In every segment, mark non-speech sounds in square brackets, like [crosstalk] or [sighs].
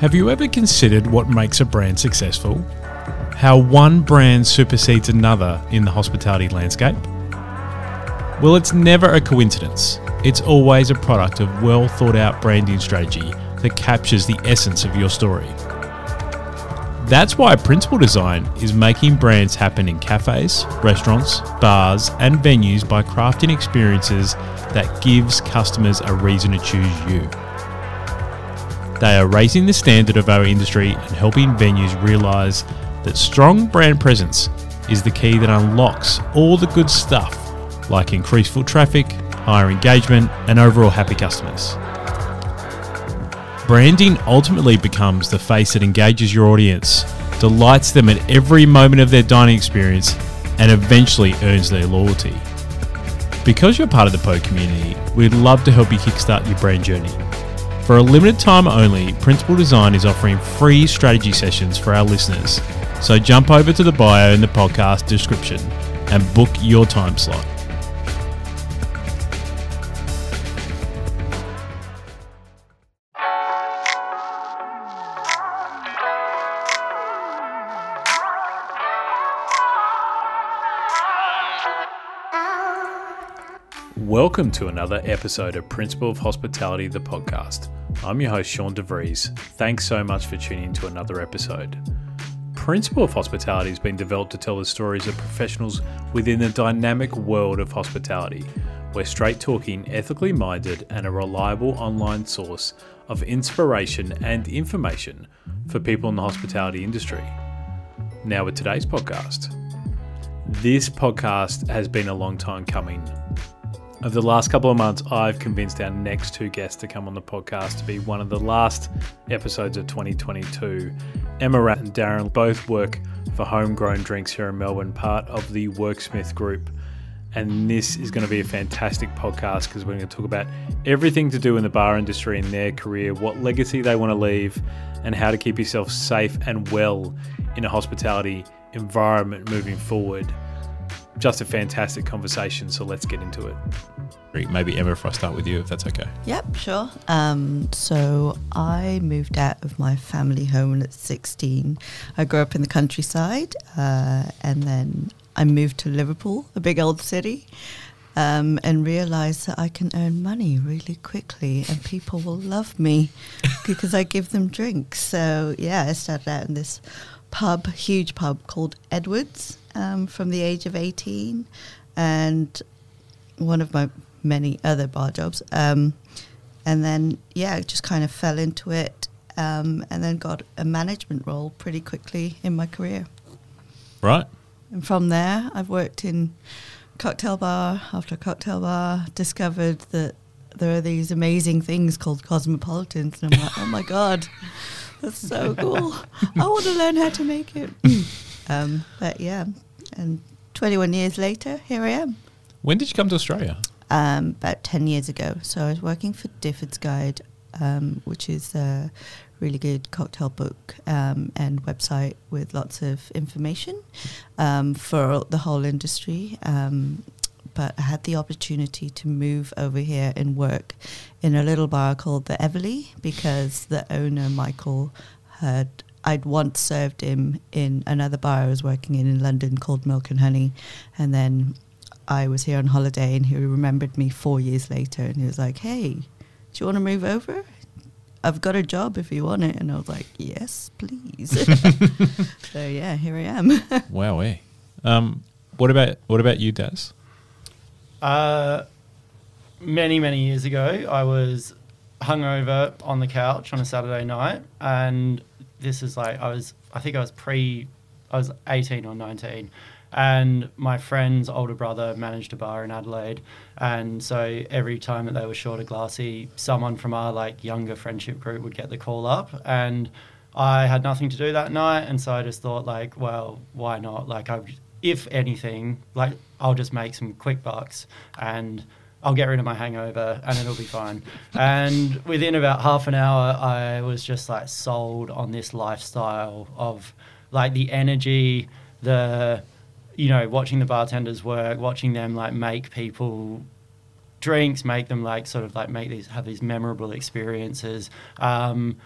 Have you ever considered what makes a brand successful? How one brand supersedes another in the hospitality landscape? Well, it's never a coincidence. It's always a product of well thought out branding strategy that captures the essence of your story. That's why Principle Design is making brands happen in cafes, restaurants, bars, and venues by crafting experiences that gives customers a reason to choose you. They are raising the standard of our industry and helping venues realize that strong brand presence is the key that unlocks all the good stuff like increased foot traffic, higher engagement, and overall happy customers. Branding ultimately becomes the face that engages your audience, delights them at every moment of their dining experience, and eventually earns their loyalty. Because you're part of the PO community, we'd love to help you kickstart your brand journey. For a limited time only, Principle Design is offering free strategy sessions for our listeners. So jump over to the bio in the podcast description and book your time slot. Welcome to another episode of Principle of Hospitality, the podcast. I'm your host, Sean DeVries. Thanks so much for tuning in to another episode. Principle of Hospitality has been developed to tell the stories of professionals within the dynamic world of hospitality. We're straight talking, ethically minded, and a reliable online source of inspiration and information for people in the hospitality industry. Now, with today's podcast. This podcast has been a long time coming. Over the last couple of months, I've convinced our next two guests to come on the podcast to be one of the last episodes of 2022. Emma Rat and Darren both work for Homegrown Drinks here in Melbourne, part of the Worksmith Group. And this is going to be a fantastic podcast because we're going to talk about everything to do in the bar industry in their career, what legacy they want to leave, and how to keep yourself safe and well in a hospitality environment moving forward just a fantastic conversation. So let's get into it. Maybe Emma, if I start with you, if that's okay. Yep, sure. Um, so I moved out of my family home at 16. I grew up in the countryside, uh, and then I moved to Liverpool, a big old city. Um, and realized that I can earn money really quickly and people will love me [laughs] because I give them drinks. So, yeah, I started out in this pub, huge pub called Edwards um, from the age of 18 and one of my many other bar jobs. Um, and then, yeah, just kind of fell into it um, and then got a management role pretty quickly in my career. Right. And from there, I've worked in cocktail bar after cocktail bar, discovered that there are these amazing things called cosmopolitans. And I'm like, oh my God, that's so cool. I want to learn how to make it. [laughs] Um, but yeah, and 21 years later, here I am. When did you come to Australia? Um, about 10 years ago. So I was working for Difford's Guide, um, which is a really good cocktail book um, and website with lots of information um, for the whole industry. Um, but I had the opportunity to move over here and work in a little bar called the Everleigh because the owner, Michael, had I'd once served him in another bar I was working in in London called Milk and Honey, and then I was here on holiday, and he remembered me four years later, and he was like, "Hey, do you want to move over? I've got a job if you want it." And I was like, "Yes, please." [laughs] [laughs] so yeah, here I am. [laughs] wow, eh? Um, what about what about you, Daz? Uh, many many years ago, I was hungover on the couch on a Saturday night, and this is like I was I think I was pre I was 18 or 19 and my friend's older brother managed a bar in Adelaide and so every time that they were short of glassy someone from our like younger friendship group would get the call up and I had nothing to do that night and so I just thought like well why not? Like I if anything like I'll just make some quick bucks and I'll get rid of my hangover and it'll be fine. and within about half an hour, I was just like sold on this lifestyle of like the energy, the, you know, watching the bartenders work, watching them like make people drinks, make them like sort of like make these, have these memorable experiences. Um,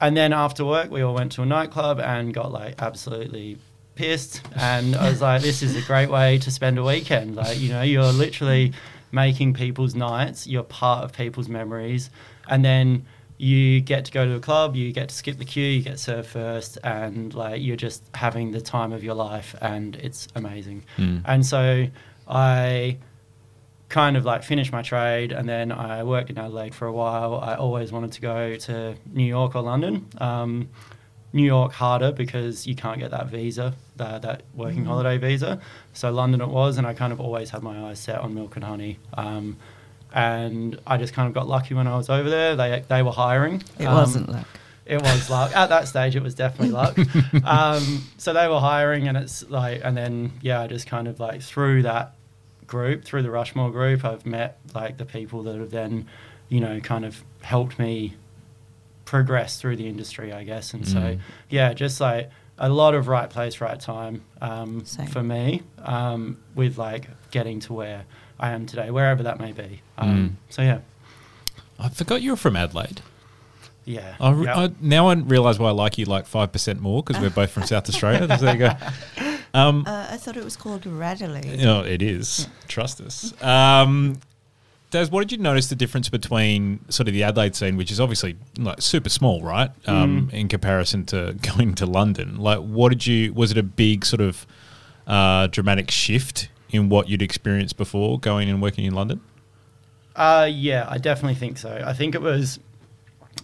and then after work, we all went to a nightclub and got like absolutely pissed. And I was like, this is a great way to spend a weekend. Like, you know, you're literally making people's nights, you're part of people's memories. And then you get to go to a club, you get to skip the queue, you get served first, and like you're just having the time of your life, and it's amazing. Mm. And so I kind of like finished my trade and then I worked in Adelaide for a while. I always wanted to go to New York or London. Um, New York harder because you can't get that visa, that, that working Mhm. holiday visa. So London it was, and I kind of always had my eyes set on milk and honey. Um, and I just kind of got lucky when I was over there. They they were hiring. It Um, wasn't luck. it was [laughs] luck. At that stage, it was definitely luck. [laughs] um, so they were hiring, and it's like, and then yeah, I just kind of like through that group, through the Rushmore group, I've met like the people that have then, you know, kind of helped me progress through the industry, I guess. And so Mm. yeah, just like a lot of right place, right time um, for me, um, with like getting to where I am today, wherever that may be. Um, So yeah, I forgot you were from Adelaide. yeah. I, Yep. I, now I realise why I like you like five percent more because we're both from [laughs] South Australia. There you go. [laughs] Um, Uh, I thought it was called Radley. No, it is. Trust us. Um, Daz, what did you notice the difference between sort of the Adelaide scene, which is obviously like super small, right, um, Mm. in comparison to [laughs] going to London? Like, what did you? Was it a big sort of uh, dramatic shift in what you'd experienced before going and working in London? Uh, yeah, I definitely think so. I think it was,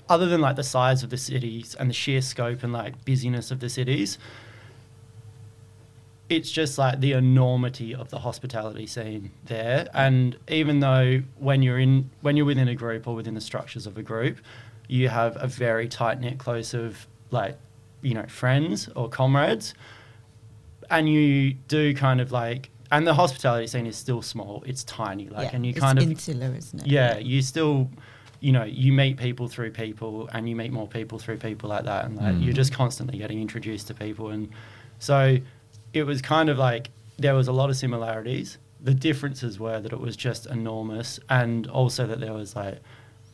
other than like the size of the cities and the sheer scope and like busyness of the cities, it's just like the enormity of the hospitality scene there. And even though when you're in, when you're within a group or within the structures of a group, you have a very tight knit close of like, you know, friends or comrades and you do kind of like and the hospitality scene is still small it's tiny like Yeah, and you it's kind of insular, isn't it? yeah you still you know you meet people through people and you meet more people through people like that and like Mm. you're just constantly getting introduced to people and so it was kind of like there was a lot of similarities the differences were that it was just enormous and also that there was like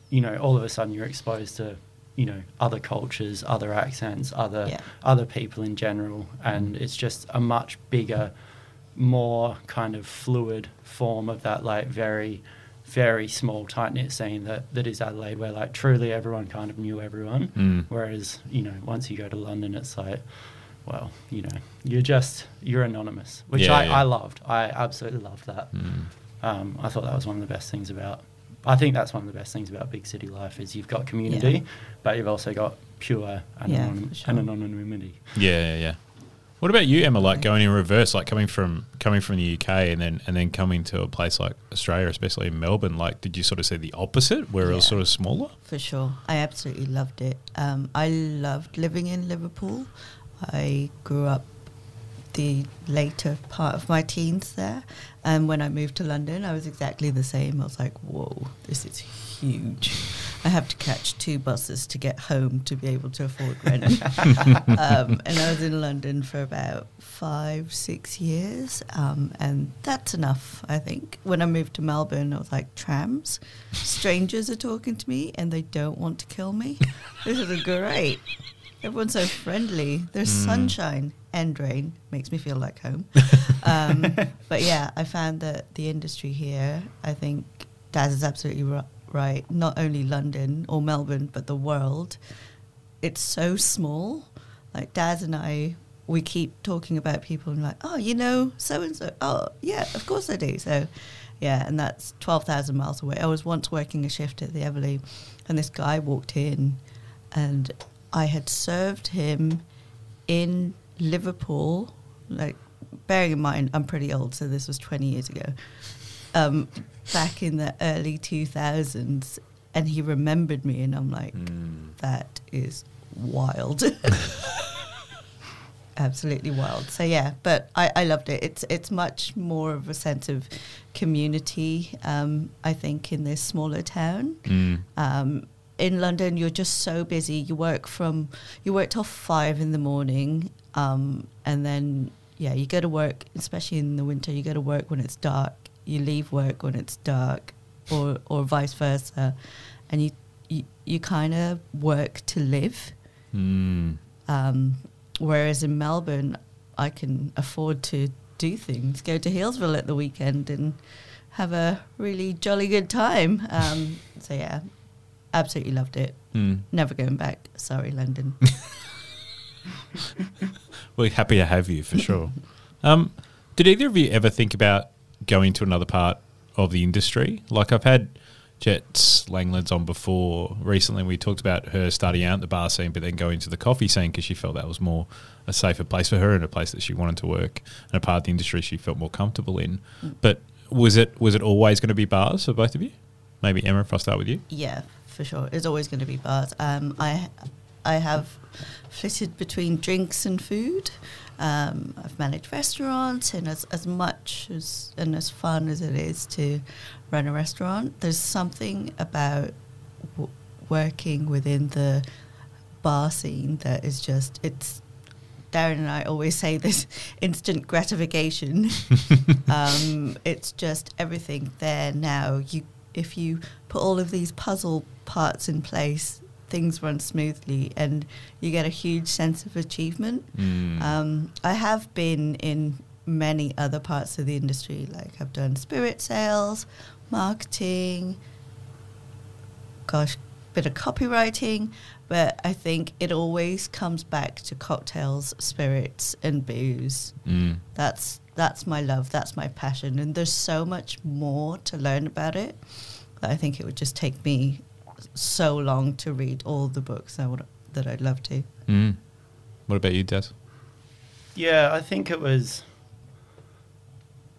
you know all of a sudden you're exposed to you know other cultures other accents other Yeah. other people in general and it's just a much bigger more kind of fluid form of that like very very small tight knit scene that, that is Adelaide where like truly everyone kind of knew everyone Mm. whereas you know once you go to London it's like well you know you're just you're anonymous which Yeah, I, yeah. I loved I absolutely loved that Mm. um, I thought that was one of the best things about. I think that's one of the best things about big city life is you've got community, Yeah. but you've also got pure Yeah, sure. and anonymity. Yeah, yeah, yeah. What about you, Emma? Like going in reverse, like coming from coming from the UK and then and then coming to a place like Australia, especially in Melbourne. Like, did you sort of see the opposite, where it was sort of smaller? For sure. I absolutely loved it. Um, I loved living in Liverpool. I grew up the later part of my teens there. And when I moved to London, I was exactly the same. I was like, whoa, this is huge. I have to catch two buses to get home to be able to afford rent. [laughs] um, and I was in London for about five, six years. Um, and that's enough, I think. When I moved to Melbourne, I was like, trams, strangers are talking to me and they don't want to kill me. this is great. Everyone's so friendly. There's Mm. sunshine and rain. Makes me feel like home. [laughs] um, but yeah, I found that the industry here, I think Daz is absolutely ri- right. Not only London or Melbourne, but the world. It's so small. Like Daz and I, we keep talking about people and like, oh, you know, so and so. Oh, yeah, of course I do. So, yeah, and that's 12,000 miles away. I was once working a shift at the Everleigh, and this guy walked in, and I had served him in Liverpool, like bearing in mind I'm pretty old, so this was 20 years ago, um, back in the early 2000s, and he remembered me, and I'm like, Mm. that is wild. [laughs] Absolutely wild. So yeah, but I, I loved it. It's it's much more of a sense of community. Um, I think in this smaller town, Mm. um, in London, you're just so busy. You work from you work till five in the morning, um, and then yeah, you go to work. Especially in the winter, you go to work when it's dark. You leave work when it's dark, or or vice versa, and you you, you kind of work to live. Mm. Um, whereas in Melbourne, I can afford to do things, go to Healesville at the weekend and have a really jolly good time. Um, so yeah, absolutely loved it. Mm. Never going back. Sorry, London. [laughs] We're happy to have you for [laughs] sure. Um, did either of you ever think about going to another part of the industry? Like I've had Jets Langlands on before. Recently, we talked about her starting out in the bar scene, but then going to the coffee scene because she felt that was more a safer place for her and a place that she wanted to work and a part of the industry she felt more comfortable in. But was it was it always going to be bars for both of you? Maybe Emma, if I start with you. yeah, for sure. It's always going to be bars. Um, I I have flitted between drinks and food. Um, I've managed restaurants, and as, as much as and as fun as it is to run a restaurant, there's something about w- working within the bar scene that is just it's. Darren and I always say this [laughs] instant gratification. [laughs] um, it's just everything there now. You, if you put all of these puzzle parts in place, things run smoothly, and you get a huge sense of achievement. Mm. Um, I have been in many other parts of the industry, like I've done spirit sales, marketing, gosh, bit of copywriting, but I think it always comes back to cocktails, spirits, and booze. Mm. That's that's my love. That's my passion, and there's so much more to learn about it. That I think it would just take me so long to read all the books I would that I'd love to. Mm. What about you, Des? Yeah, I think it was.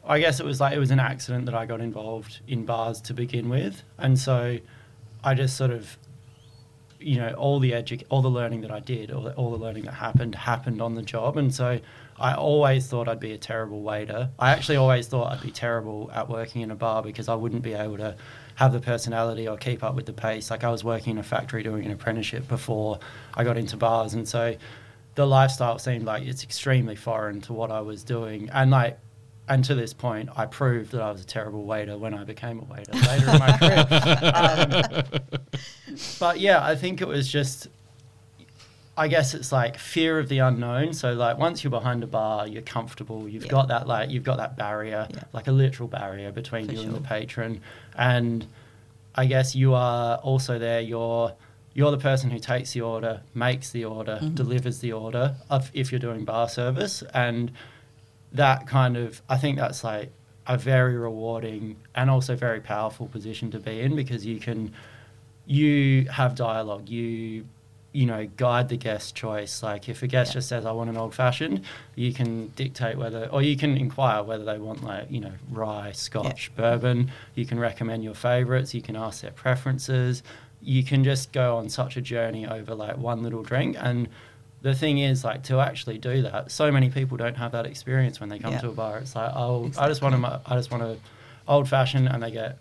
I guess it was like it was an accident that I got involved in bars to begin with, and so I just sort of, you know, all the edu- all the learning that I did, all the, all the learning that happened, happened on the job, and so I always thought I'd be a terrible waiter. I actually always thought I'd be terrible at working in a bar because I wouldn't be able to have the personality or keep up with the pace. Like I was working in a factory doing an apprenticeship before I got into bars, and so the lifestyle seemed like it's extremely foreign to what I was doing. And like, and to this point, I proved that I was a terrible waiter when I became a waiter later in my career. [laughs] Um, but yeah, I think it was just, I guess it's like fear of the unknown. So like, once you're behind a bar, you're comfortable. You've Yeah. got that like, you've got that barrier, Yeah. like a literal barrier between For you and the patron. And I guess you are also there. You're you're the person who takes the order, makes the order, Mhm. delivers the order of if you're doing bar service, and that kind of I think that's like a very rewarding and also very powerful position to be in because you can you have dialogue you you know guide the guest choice. Like if a guest Yeah. just says i want an old fashioned you can dictate whether or you can inquire whether they want like you know rye scotch bourbon. You can recommend your favorites. You can ask their preferences. You can just go on such a journey over like one little drink. And the thing is like to actually do that so many people don't have that experience when they come Yeah. to a bar. It's like oh i just want to, I just want a old fashioned and they get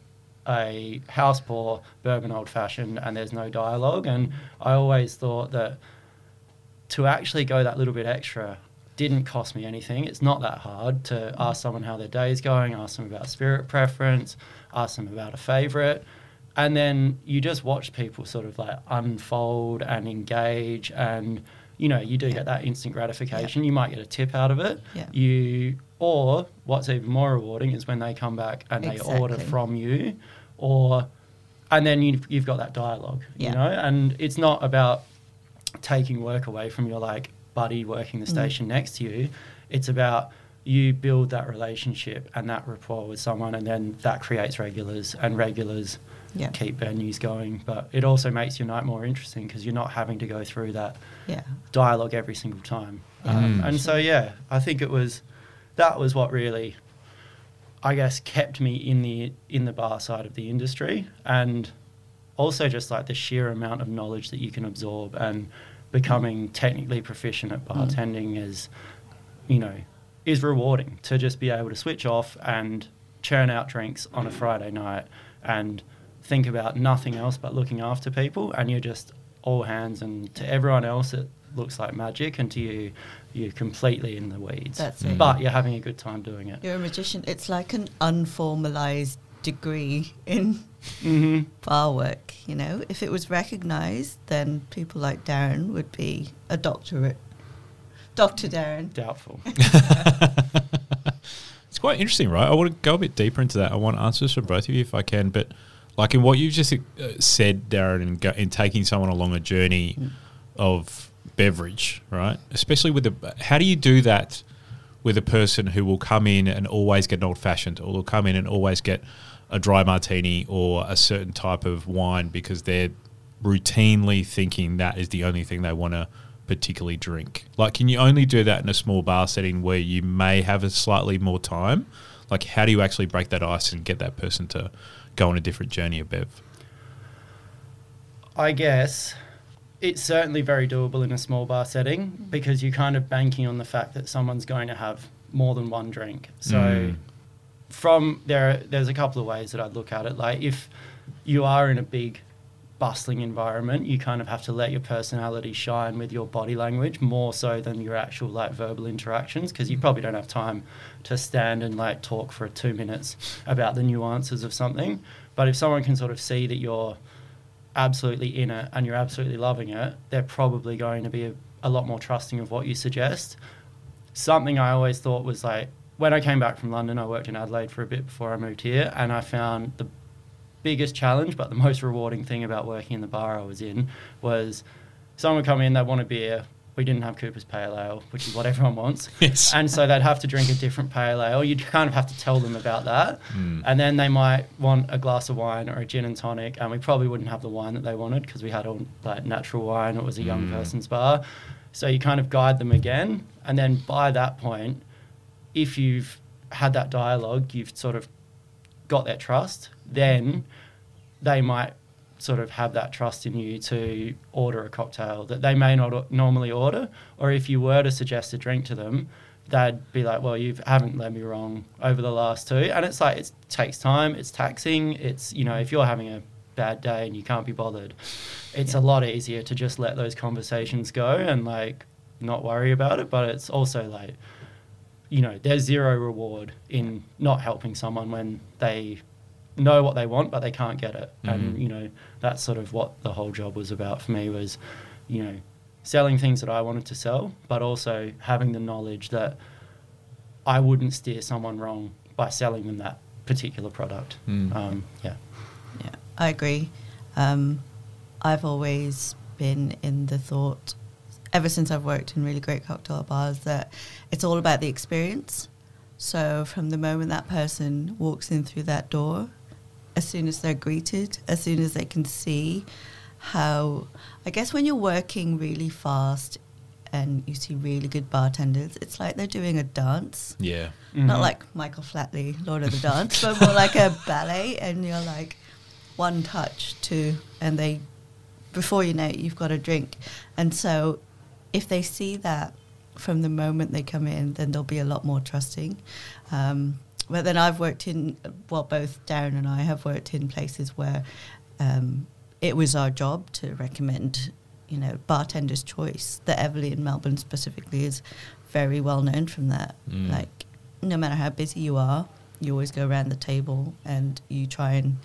a house pour bourbon old fashioned and there's no dialogue. And i always thought that to actually go that little bit extra didn't cost me anything. It's not that hard to ask someone how their day's going ask them about spirit preference ask them about a favorite. And then you just watch people sort of like unfold and engage and you know you do Yeah. get that instant gratification. You might get a tip out of it. Yeah. you or what's even more rewarding is when they come back and they order from you or and then you've, you've got that dialogue Yeah. you know and it's not about taking work away from your like buddy working the Mm. station next to you it's about you build that relationship and that rapport with someone and then that creates regulars and regulars Yeah. keep venues going but it also makes your night more interesting because you're not having to go through that Yeah. dialogue every single time. Um, for and so yeah, I think it was that was what really, I guess, kept me in the in the bar side of the industry, and also just like the sheer amount of knowledge that you can absorb and becoming technically proficient at mm. bartending is, you know, is rewarding to just be able to switch off and churn out drinks on a Friday night and think about nothing else but looking after people and you're just all hands and to everyone else it looks like magic and to you you're completely in the weeds That's it. but you're having a good time doing it You're a magician. It's like an unformalized degree in hmm bar work. You know, if it was recognised, then people like Darren would be a doctorate. Doctor Darren. Doubtful. [laughs] It's quite interesting, right? I want to go a bit deeper into that. I want answers from both of you if I can. But like in what you've just uh, said, Darren, in, go, in taking someone along a journey of beverage, right? Especially with the, how do you do that with a person who will come in and always get an old fashioned, or will come in and always get a dry martini or a certain type of wine because they're routinely thinking that is the only thing they want to particularly drink? Like, can you only do that in a small bar setting where you may have a slightly more time? Like, how do you actually break that ice and get that person to go on a different journey of Bev? I guess it's certainly very doable in a small bar setting because you're kind of banking on the fact that someone's going to have more than one drink. So Mm. from there there's a couple of ways that I'd look at it. Like if you are in a big bustling environment, you kind of have to let your personality shine with your body language more so than your actual like verbal interactions because you probably don't have time to stand and like talk for 2 minutes about the nuances of something. But if someone can sort of see that you're absolutely in it and you're absolutely loving it, they're probably going to be a, a lot more trusting of what you suggest. Something I always thought was like when I came back from London, I worked in Adelaide for a bit before I moved here, and I found the biggest challenge, but the most rewarding thing about working in the bar I was in was someone would come in, they'd want a beer. We didn't have Cooper's Pale Ale, which is what everyone wants. [laughs] Yes. And so they'd have to drink a different pale ale. You'd kind of have to tell them about that. Mm. And then they might want a glass of wine or a gin and tonic, and we probably wouldn't have the wine that they wanted because we had all like natural wine. It was a young Mm. person's bar. So you kind of guide them again. And then by that point, if you've had that dialogue, you've sort of got their trust, then they might sort of have that trust in you to order a cocktail that they may not normally order. Or if you were to suggest a drink to them, they'd be like, well, you haven't led me wrong over the last two. And it's like, it takes time, it's taxing. It's, you know, if you're having a bad day and you can't be bothered, it's a lot easier to just let those conversations go and like not worry about it. But it's also like, you know, there's zero reward in not helping someone when they know what they want but they can't get it. Mhm. And you know, that's sort of what the whole job was about for me was, you know, selling things that I wanted to sell, but also having the knowledge that I wouldn't steer someone wrong by selling them that particular product. Mm. Um, yeah. Yeah, I agree. Um, I've always been in the thought, ever since I've worked in really great cocktail bars, that it's all about the experience. So from the moment that person walks in through that door, as soon as they're greeted, as soon as they can see how, I guess when you're working really fast and you see really good bartenders, it's like they're doing a dance Yeah. not Mhm. like Michael Flatley, Lord of the Dance, but more like a [laughs] ballet, and you're like one touch, two, and they, before you know it, you've got a drink. And so if they see that from the moment they come in, then they'll be a lot more trusting. Um, but then I've worked in, well, both Darren and I have worked in places where um, it was our job to recommend, you know, bartender's choice. The Everleigh in Melbourne specifically is very well known from that. Mm. Like, no matter how busy you are, you always go around the table and you try and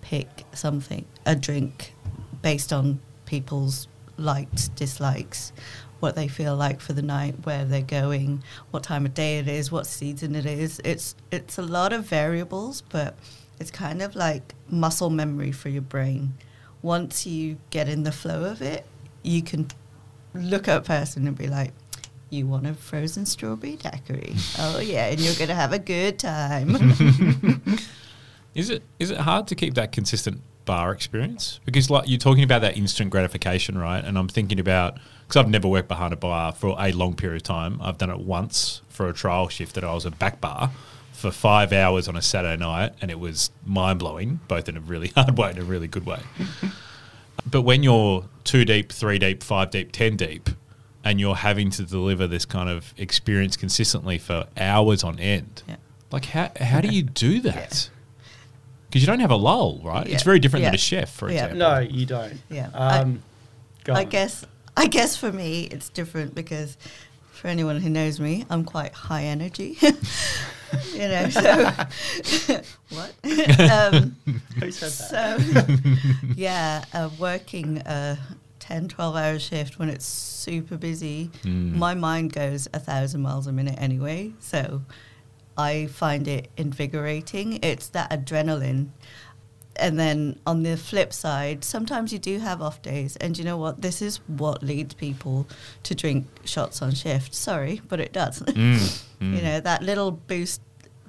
pick something, a drink, based on people's likes, dislikes, what they feel like for the night, where they're going, what time of day it is, what season it is. It's it's a lot of variables, but it's kind of like muscle memory for your brain. Once you get in the flow of it, you can look at a person and be like, you want a frozen strawberry daiquiri? oh yeah, and you're gonna have a good time. [laughs] Is it is it hard to keep that consistent bar experience? Because like you're talking about that instant gratification, right? And I'm thinking about because I've never worked behind a bar for a long period of time. I've done it once for a trial shift that I was a back bar for five hours on a Saturday night, and it was mind blowing, both in a really [laughs] hard way and a really good way. [laughs] but when you're two deep, three deep, five deep, ten deep, and you're having to deliver this kind of experience consistently for hours on end, Yeah. like how how do you do that? Because you don't have a lull, right? It's very different than a chef, for Yeah. example. No, you don't. Yeah. Um, go I guess I guess for me it's different because for anyone who knows me, I'm quite high energy. [laughs] you know. So [laughs] what? [laughs] um, Who said that? so yeah, uh, working a 10, 12 hour shift when it's super busy, Mm. my mind goes a thousand miles a minute anyway. So I find it invigorating. It's that adrenaline. And then on the flip side, sometimes you do have off days. And you know what? This is what leads people to drink shots on shift. Sorry, but it does. Mm, [laughs] mm. You know, that little boost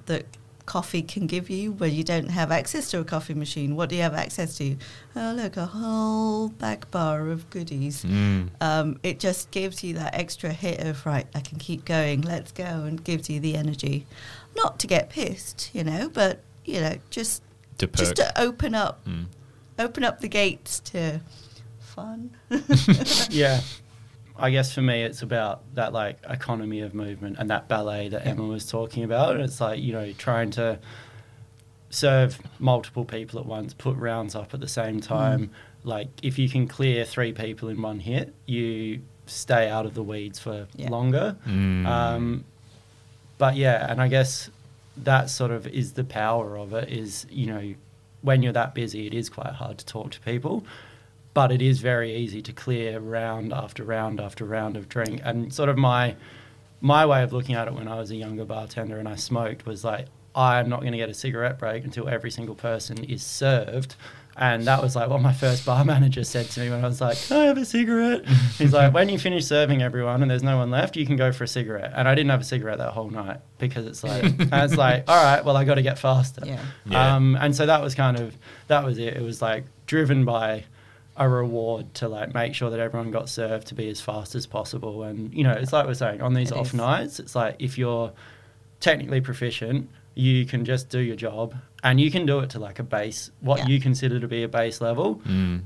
that coffee can give you when you don't have access to a coffee machine. What do you have access to? Oh, look, a whole back bar of goodies. Mm. Um, it just gives you that extra hit of, right, I can keep going, let's go, and gives you the energy. Not to get pissed, you know, but, you know, just To just to open up, Mm. open up the gates to fun. [laughs] [laughs] yeah. I guess for me, it's about that like economy of movement and that ballet that Emma was talking about. And it's like, you know, trying to serve multiple people at once, put rounds up at the same time. Like, if you can clear three people in one hit, you stay out of the weeds for Yeah. longer. Mm. Um, but yeah, and I guess that sort of is the power of it is, you know, when you're that busy, it is quite hard to talk to people, but it is very easy to clear round after round after round of drink. And sort of my my way of looking at it when I was a younger bartender and I smoked was like, I'm not going to get a cigarette break until every single person is served. And that was like what my first bar [laughs] manager said to me when I was like, Can I have a cigarette? He's like, When you finish serving everyone and there's no one left, you can go for a cigarette. And I didn't have a cigarette that whole night because it's like, [laughs] and it's like, All right, well, I got to get faster. Yeah. Yeah. Um, and so that was kind of, that was it. It was like driven by a reward to like make sure that everyone got served to be as fast as possible. And, you know, it's like we're saying on these It off is. nights, it's like if you're technically proficient, you can just do your job and you can do it to like a base, what Yeah. you consider to be a base level, Mm.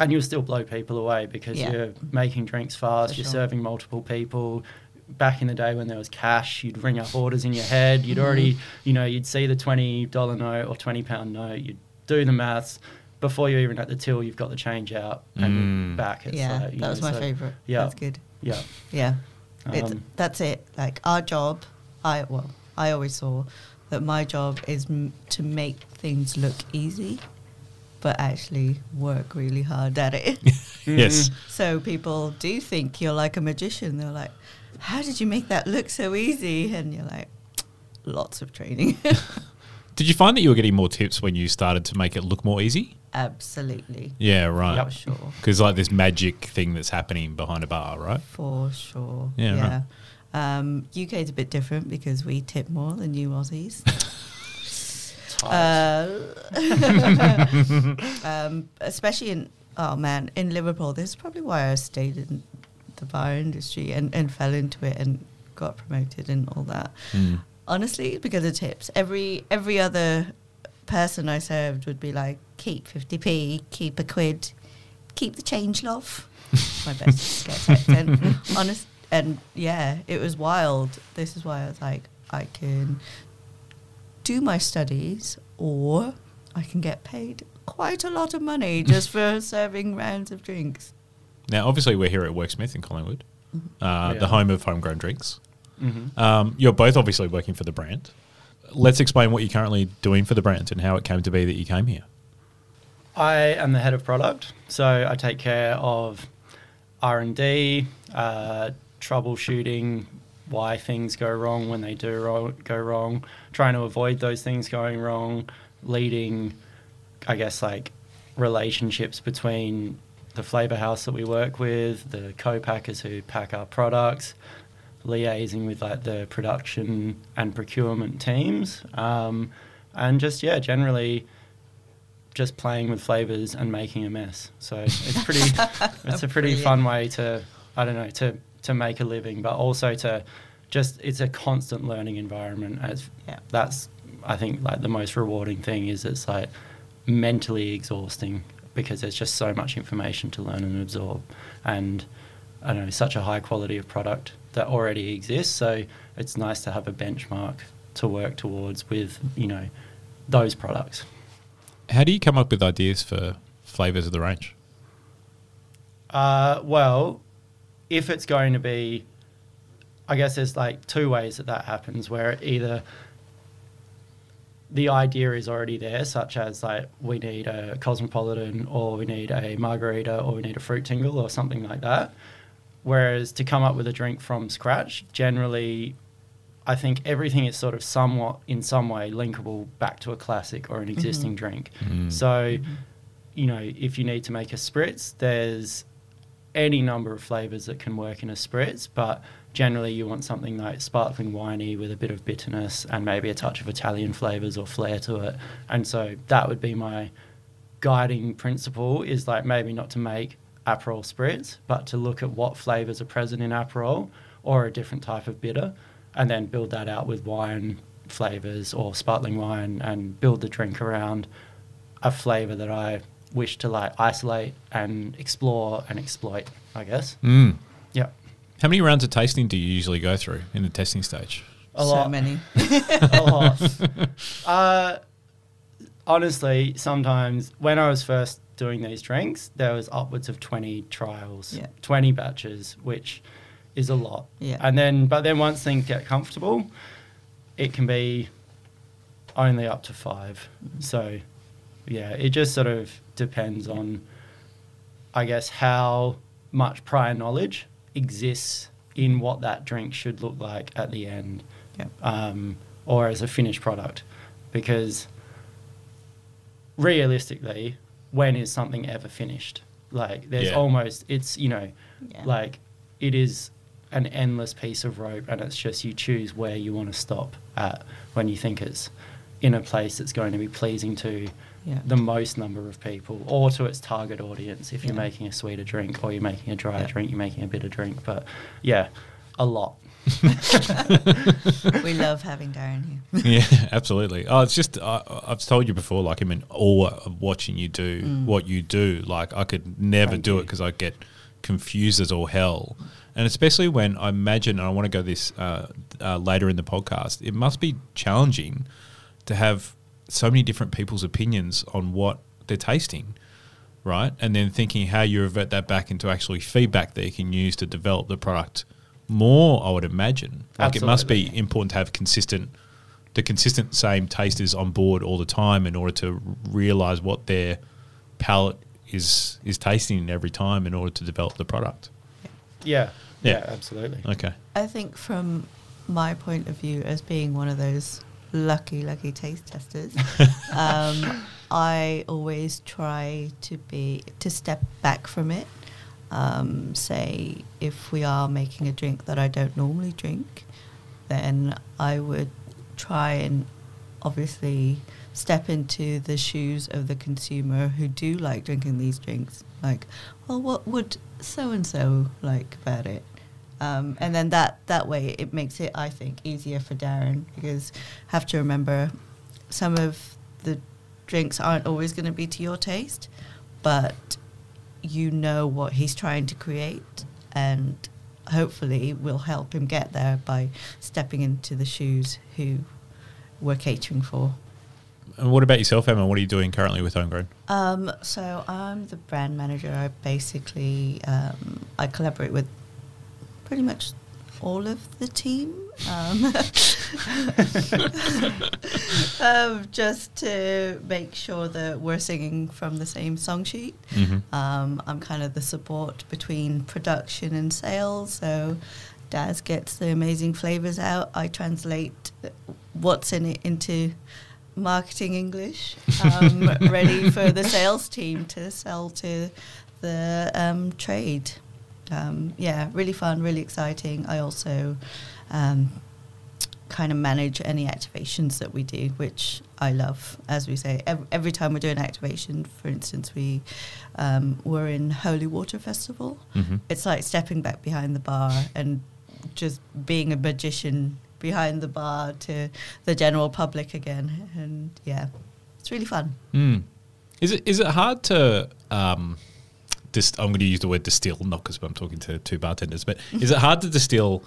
and you'll still blow people away because Yeah. you're making drinks fast, For you're sure. serving multiple people. Back in the day when there was cash, you'd ring up orders in your head. You'd already, you know, you'd see the twenty dollar note or twenty pound note. You'd do the maths before you're even at the till. You've got the change out and you're Mm. back. It's yeah, like, you that know, was my so- favorite. Yeah, That's good. yeah. Yeah. It's, Um, that's it. Like our job, I well, I always saw that my job is m- to make things look easy, but actually work really hard at it. [laughs] Yes. Mm-hmm. so people do think you're like a magician. They're like, "How did you make that look so easy?" And you're like, "Lots of training." [laughs] [laughs] Did you find that you were getting more tips when you started to make it look more easy? Absolutely, Yeah, right. for sure, Because like this magic thing that's happening behind a bar, right? for sure. Yeah, yeah. Um, UK is a bit different because we tip more than you Aussies. [laughs] Uh, [laughs] um, especially in oh man in Liverpool. This is probably why I stayed in the bar industry and, and fell into it and got promoted and all that. Mm. Honestly, because of tips. Every every other person I served would be like, keep fifty p, keep a quid, keep the change, love. [laughs] My best accent. Honest and yeah, it was wild. This is why I was like, I can do my studies or I can get paid quite a lot of money [laughs] just for serving rounds of drinks. Now, obviously, we're here at Worksmith in Collingwood, uh, Yeah. the home of homegrown drinks. Mhm. Um, you're both obviously working for the brand. Let's explain what you're currently doing for the brand and how it came to be that you came here. I am the head of product, so I take care of R and D, uh, troubleshooting, why things go wrong when they do ro- go wrong, trying to avoid those things going wrong, leading, I guess, like relationships between the flavor house that we work with, the co-packers who pack our products, liaising with like the production and procurement teams, um, and just yeah, generally just playing with flavors and making a mess. So it's pretty, [laughs] it's a pretty fun way to, I don't know, to to make a living, but also to just it's a constant learning environment. As Yeah. that's I think like the most rewarding thing is it's like mentally exhausting because there's just so much information to learn and absorb, and I don't know such a high quality of product that already exists. So it's nice to have a benchmark to work towards with you know those products. How do you come up with ideas for flavors of the range? Uh, well, if it's going to be, I guess there's like two ways that that happens. Where either the idea is already there, such as like we need a cosmopolitan or we need a margarita or we need a fruit tingle or something like that. Whereas to come up with a drink from scratch, generally, I think everything is sort of somewhat in some way linkable back to a classic or an mm-hmm. existing drink. Mm-hmm. So, mm-hmm. you know, if you need to make a spritz, there's any number of flavors that can work in a spritz, but generally you want something like sparkling winey with a bit of bitterness and maybe a touch of Italian flavors or flair to it. And so that would be my guiding principle is like maybe not to make Aperol spritz, but to look at what flavors are present in Aperol or a different type of bitter and then build that out with wine flavors or sparkling wine and build the drink around a flavor that I wish to like isolate and explore and exploit, I guess. Mm. Yeah. How many rounds of tasting do you usually go through in the testing stage? A so lot. many. [laughs] a lot. Uh, honestly, sometimes when I was first doing these drinks, there was upwards of 20 trials, Yeah. 20 batches, which is a lot. Yeah. And then, but then once things get comfortable, it can be only up to 5 So, yeah, it just sort of depends on, I guess, how much prior knowledge exists in what that drink should look like at the end Yep. um, or as a finished product. Because realistically, when is something ever finished? Like, there's Yeah. almost, it's, you know, Yeah. like it is an endless piece of rope, and it's just you choose where you want to stop at when you think it's in a place that's going to be pleasing to Yeah. the most number of people or to its target audience if you're Yeah. making a sweeter drink or you're making a drier Yeah. drink, you're making a bitter drink. But yeah, a lot. [laughs] [laughs] we love having Darren here. [laughs] yeah, absolutely. Oh, it's just I, I've told you before. Like, I mean, all of watching you do what you do, like I could never Thank do it because I get confused as all hell. And especially when I imagine, and I want to go this uh, uh, later in the podcast, it must be challenging to have so many different people's opinions on what they're tasting, right? And then thinking how you revert that back into actually feedback that you can use to develop the product more. I would imagine, like it must be important to have consistent, the consistent same tasters on board all the time in order to realize what their palate is is tasting every time in order to develop the product. Yeah. Yeah. Yeah, absolutely. Okay. I think from my point of view as being one of those lucky, lucky taste testers, [laughs] um, I always try to be to step back from it. Um, say if we are making a drink that I don't normally drink, then I would try and obviously step into the shoes of the consumer who do like drinking these drinks. Like, well, what would so and so like about it? Um, and then that that way it makes it, I think, easier for Darren because have to remember some of the drinks aren't always going to be to your taste, but you know what he's trying to create, and hopefully will help him get there by stepping into the shoes who we're catering for. And what about yourself, Emma? What are you doing currently with Homegrown? Um, so I'm the brand manager. I basically um, I collaborate with pretty much all of the team, um, [laughs] um, just to make sure that we're singing from the same song sheet. Mm-hmm. Um, I'm kind of the support between production and sales. So Daz gets the amazing flavors out. I translate what's in it into marketing English, um, [laughs] ready for the sales team to sell to the um, trade. Um, yeah, really fun, really exciting. I also um, kind of manage any activations that we do, which I love. As we say, every, every time we do an activation, for instance, we um, were in Holy Water Festival. Mm-hmm. It's like stepping back behind the bar and just being a magician behind the bar to the general public again. And yeah, it's really fun. Mm. Is it is it hard to um, I'm going to use the word distill, not because I'm talking to two bartenders, but is it hard to distill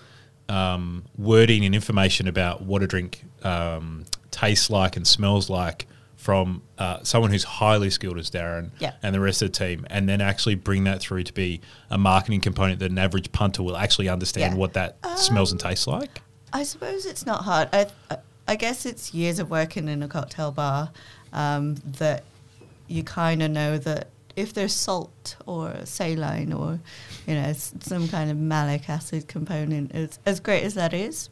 um, wording and information about what a drink um, tastes like and smells like from uh, someone who's highly skilled as Darren and the rest of the team, and then actually bring that through to be a marketing component that an average punter will actually understand Yeah. what that smells and tastes like? I suppose it's not hard. I, I, I guess it's years of working in a cocktail bar um, that you kind of know that if there's salt or saline or you know s- some kind of malic acid component, as as great as that is,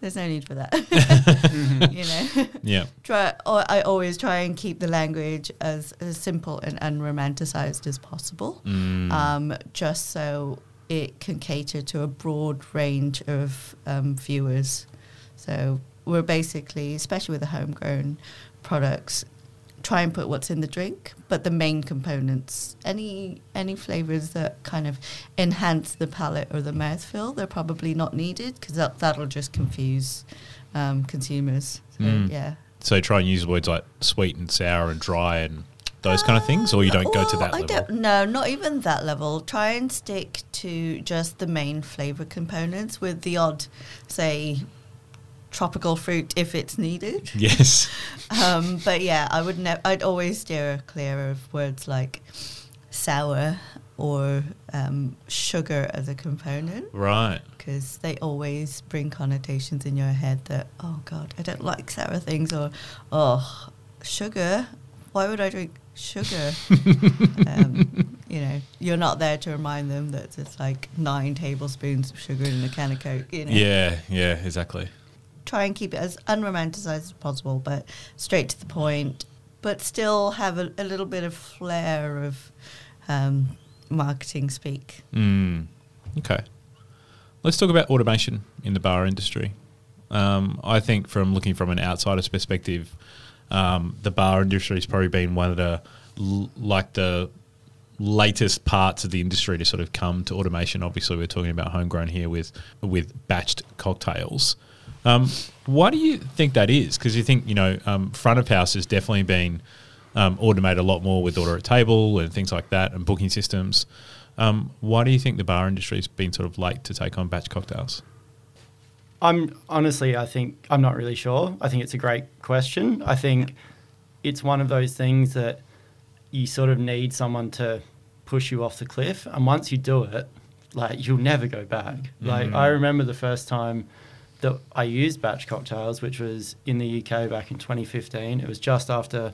there's no need for that. [laughs] you know, Yeah. try. Or I always try and keep the language as, as simple and unromanticized as possible, Mm. um, just so it can cater to a broad range of um, viewers. So we're basically, especially with the homegrown products, try and put what's in the drink, but the main components, any any flavors that kind of enhance the palate or the mouthfeel, they're probably not needed because that that'll just confuse um, consumers. So, Mm. Yeah. So try and use words like sweet and sour and dry and those kind of things, or you don't go to Well, that I level. don't, no, not even that level. Try and stick to just the main flavor components with the odd, say, tropical fruit if it's needed. [laughs] Yes. Um, but yeah, I would never. I'd always steer clear of words like sour or um, sugar as a component Right. because they always bring connotations in your head that oh god, I don't like sour things or oh sugar. Why would I drink sugar? [laughs] um, you know, you're not there to remind them that it's like nine tablespoons of sugar in a can of Coke. You know, Yeah. Yeah. Exactly. Try and keep it as unromanticized as possible, but straight to the point, but still have a, a little bit of flair of um, marketing speak. Mm. Okay. Let's talk about automation in the bar industry. Um, I think, from looking from an outsider's perspective, um, the bar industry has probably been one of the l- like the latest parts of the industry to sort of come to automation. Obviously, we're talking about homegrown here with with batched cocktails. Um, why do you think that is? Because you think you know um, front of house has definitely been um, automated a lot more with order at table and things like that and booking systems. Um, why do you think the bar industry has been sort of late to take on batch cocktails? I'm honestly, I think I'm not really sure. I think it's a great question. I think it's one of those things that you sort of need someone to push you off the cliff, and once you do it, like you'll never go back. Like I remember the first time that I used batch cocktails, which was in the UK back in 2015. It was just after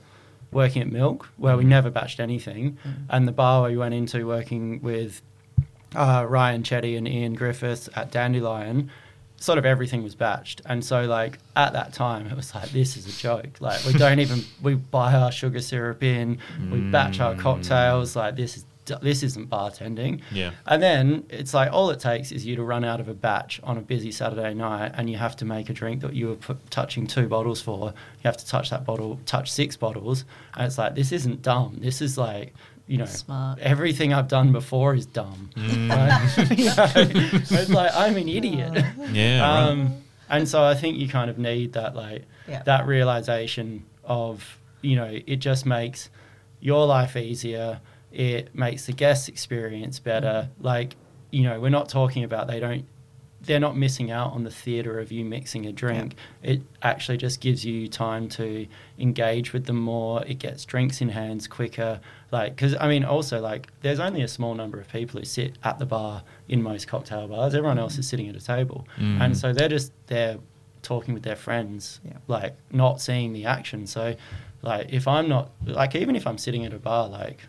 working at Milk, where we mm-hmm. never batched anything, mm. and the bar we went into working with uh, Ryan Chetty and Iain Griffiths at Dandelyan, sort of everything was batched. And so, like, at that time, it was like, this is a joke. Like, we don't [laughs] even, we buy our sugar syrup in, we batch our mm. cocktails. Like, this is, this isn't bartending. Yeah. And then it's like, all it takes is you to run out of a batch on a busy Saturday night and you have to make a drink that you were put, touching two bottles for. You have to touch that bottle, touch six bottles. And it's like, this isn't dumb. This is like, you know, Smart. everything I've done before is dumb. [laughs] Right? [laughs] You know, it's like I'm an idiot. [laughs] Yeah. right. Um, and so I think you kind of need that like Yeah. that realization of you know it just makes your life easier. It makes the guest experience better. Like you know we're not talking about they don't they're not missing out on the theatre of you mixing a drink. It actually just gives you time to engage with them more. It gets drinks in hands quicker. Like, because I mean, also like, there's only a small number of people who sit at the bar in most cocktail bars. Everyone else is sitting at a table, Mm. and so they're just there talking with their friends, Yeah. like not seeing the action. So, like, if I'm not like, even if I'm sitting at a bar, like,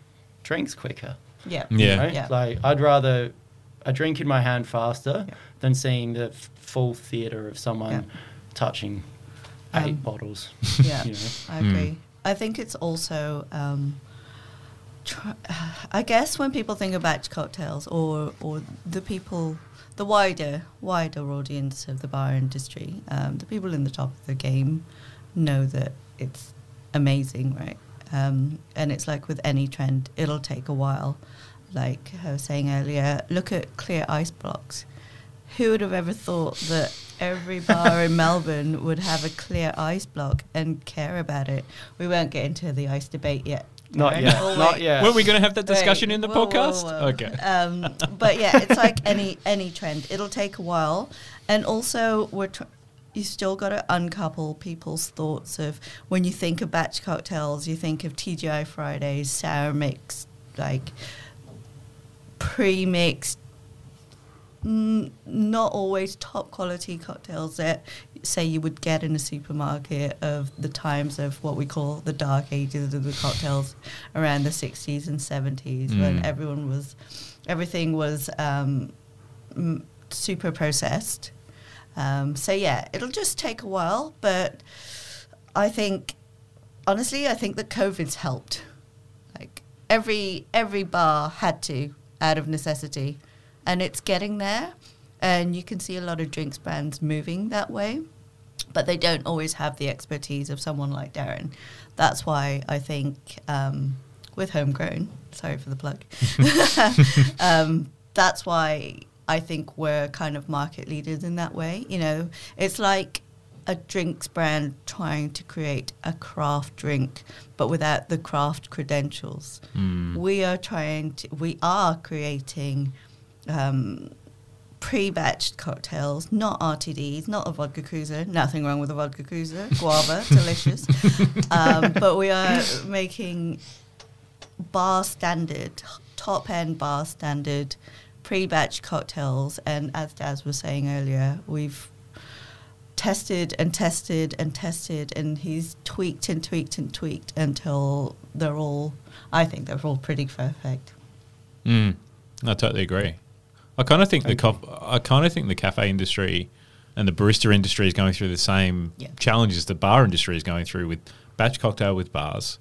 drinks quicker. Yeah. you Yeah. know? Yeah. Like I'd rather a drink in my hand faster Yeah. than seeing the f- full theatre of someone Yeah. touching Um, eight bottles. [laughs] Yeah, [laughs] you know? I agree. I think it's also, um, try, [sighs] I guess, when people think of batch cocktails, or or the people, the wider wider audience of the bar industry, um, the people in the top of the game, know that it's amazing, right? Um, and it's like with any trend, it'll take a while. Like I was saying earlier, look at clear ice blocks. Who would have ever thought that every bar in [laughs] Melbourne would have a clear ice block and care about it? We won't get into the ice debate yet. Not Karen. yet. Oh, Not wait. yet. Were we going to have that Wait, discussion in the whoa, whoa, podcast? whoa. Okay. Um, but yeah, it's like any any trend. It'll take a while, and also we're tr- you still got to uncouple people's thoughts of when you think of batch cocktails, you think of TGI Fridays, sour mix, like pre-mixed mm, not always top quality cocktails that say you would get in a supermarket of the times of what we call the dark ages of the cocktails around the 60s and 70s when Mm. everyone was everything was um, m- super processed um, so yeah it'll just take a while but i think honestly i think that covid's helped. Like every every bar had to out of necessity and it's getting there and you can see a lot of drinks brands moving that way but they don't always have the expertise of someone like darren. That's why i think um, with homegrown sorry for the plug [laughs] um, that's why i think we're kind of market leaders in that way you know? It's like a drinks brand trying to create a craft drink but without the craft credentials. Mm. we are trying to we are creating um, pre-batched cocktails not rtds not a vodka cruiser nothing wrong with a vodka cruiser guava [laughs] delicious. Um, but we are making bar standard top end bar standard pre-batch cocktails and as daz was saying earlier we've tested and tested and tested and he's tweaked and tweaked and tweaked until they're all i think they're all pretty perfect Mm, I totally agree. I kind of think the Thank cof- I kind of think the cafe industry and the barista industry is going through the same Yeah. challenges the bar industry is going through with batch cocktail with bars,